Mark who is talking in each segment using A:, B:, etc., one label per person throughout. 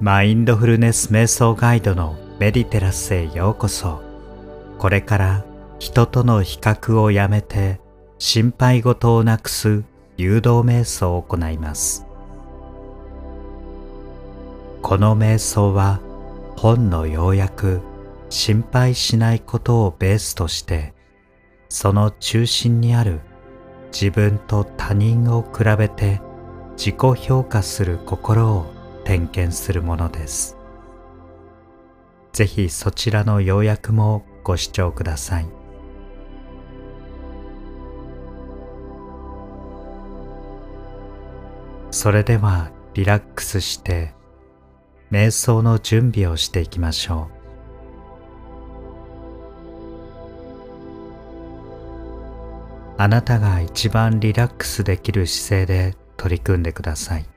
A: マインドフルネス瞑想ガイドのメディテラスへようこそ。これから人との比較をやめて心配事をなくす誘導瞑想を行います。この瞑想は本の要約心配しないことをベースとしてその中心にある自分と他人を比べて自己評価する心を点検するものです。ぜひそちらの要約もご視聴ください。それではリラックスして瞑想の準備をしていきましょう。あなたが一番リラックスできる姿勢で取り組んでください。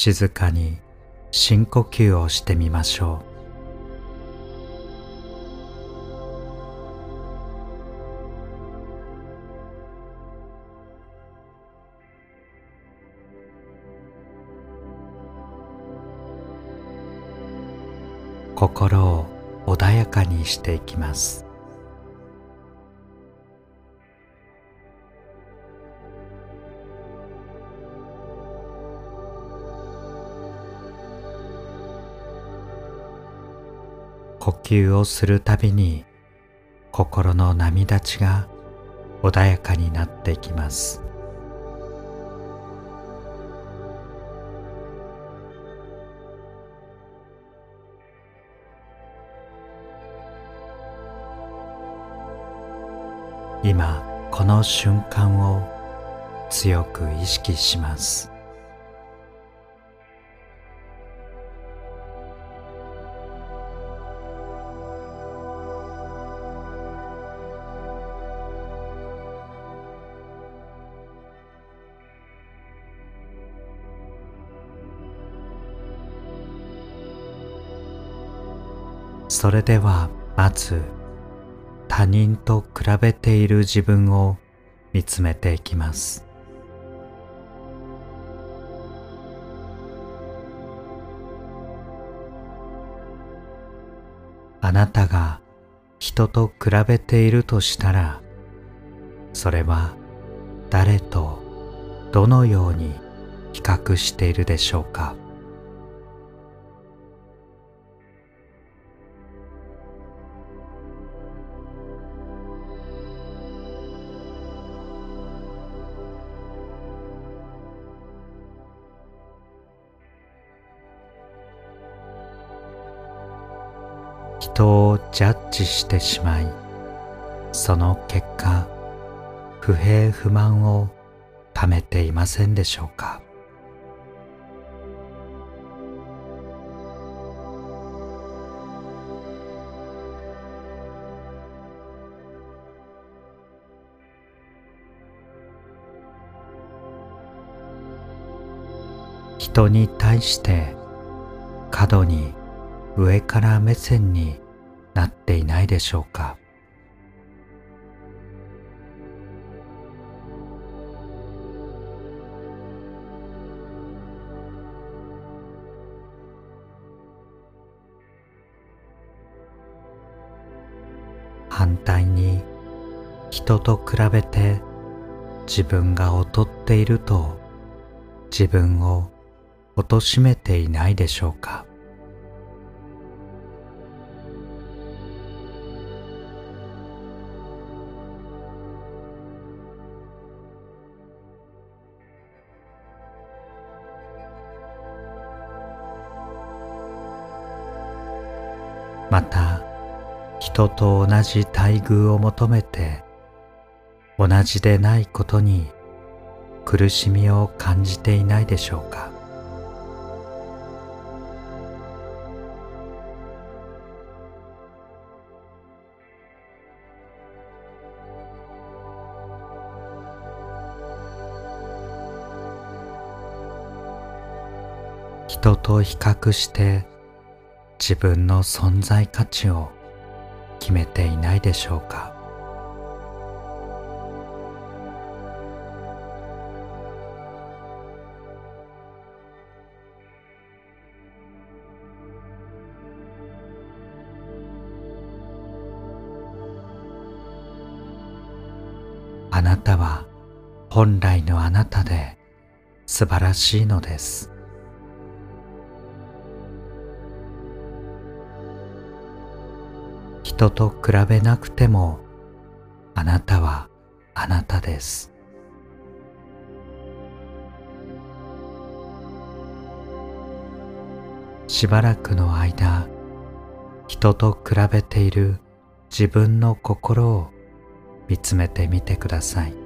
A: 静かに深呼吸をしてみましょう。心を穏やかにしていきます。吸をするたびに心の波立ちが穏やかになってきます。今この瞬間を強く意識します。それではまず他人と比べている自分を見つめていきます。あなたが人と比べているとしたらそれは誰とどのように比較しているでしょうか？人をジャッジしてしまいその結果不平不満をためていませんでしょうか。人に対して過度に上から目線になっていないでしょうか？反対に人と比べて自分が劣っていると自分を貶めていないでしょうか？また人と同じ待遇を求めて同じでないことに苦しみを感じていないでしょうか。人と比較して自分の存在価値を決めていないでしょうか？あなたは本来のあなたで素晴らしいのです。人と比べなくてもあなたはあなたです。しばらくの間人と比べている自分の心を見つめてみてください。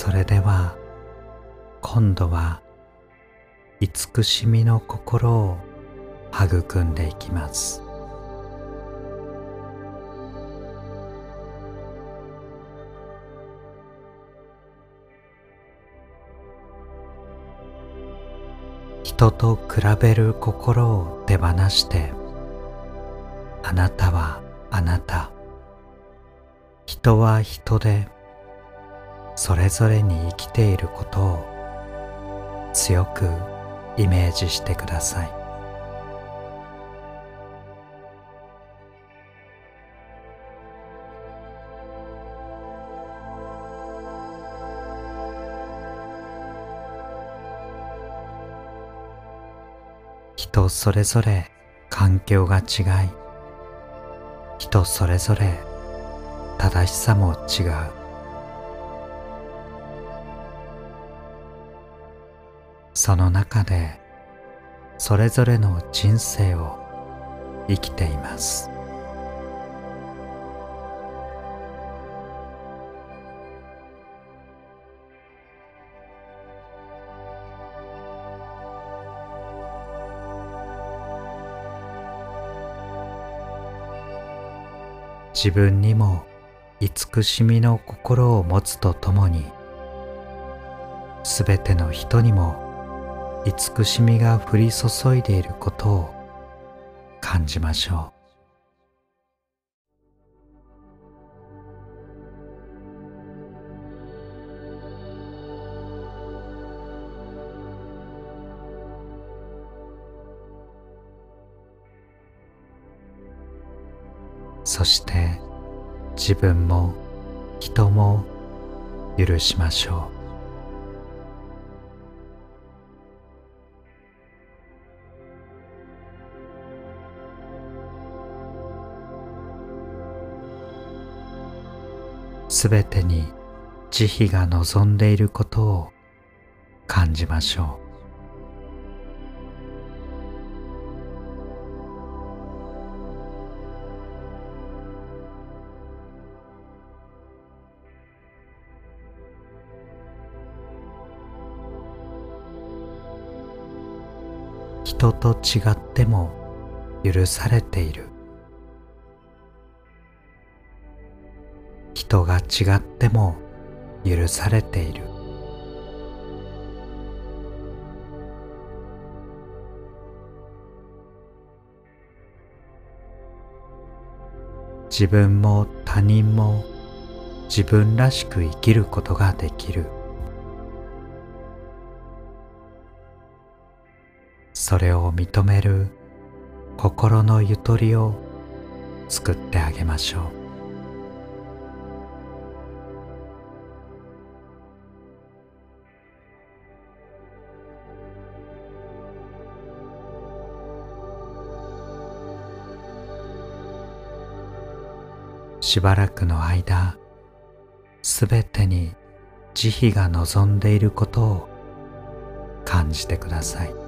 A: それでは今度は慈しみの心を育んでいきます。人と比べる心を手放してあなたはあなた。人は人でそれぞれに生きていることを強くイメージしてください。人それぞれ環境が違い人それぞれ正しさも違う。その中でそれぞれの人生を生きています。自分にも慈しみの心を持つとともにすべての人にも慈しみが降り注いでいることを感じましょう。そして自分も人も許しましょう。すべてに慈悲が望んでいることを感じましょう。人と違っても許されている。人が違っても許されている。自分も他人も自分らしく生きることができる。それを認める心のゆとりを作ってあげましょう。しばらくの間すべてに慈悲が望んでいることを感じてください。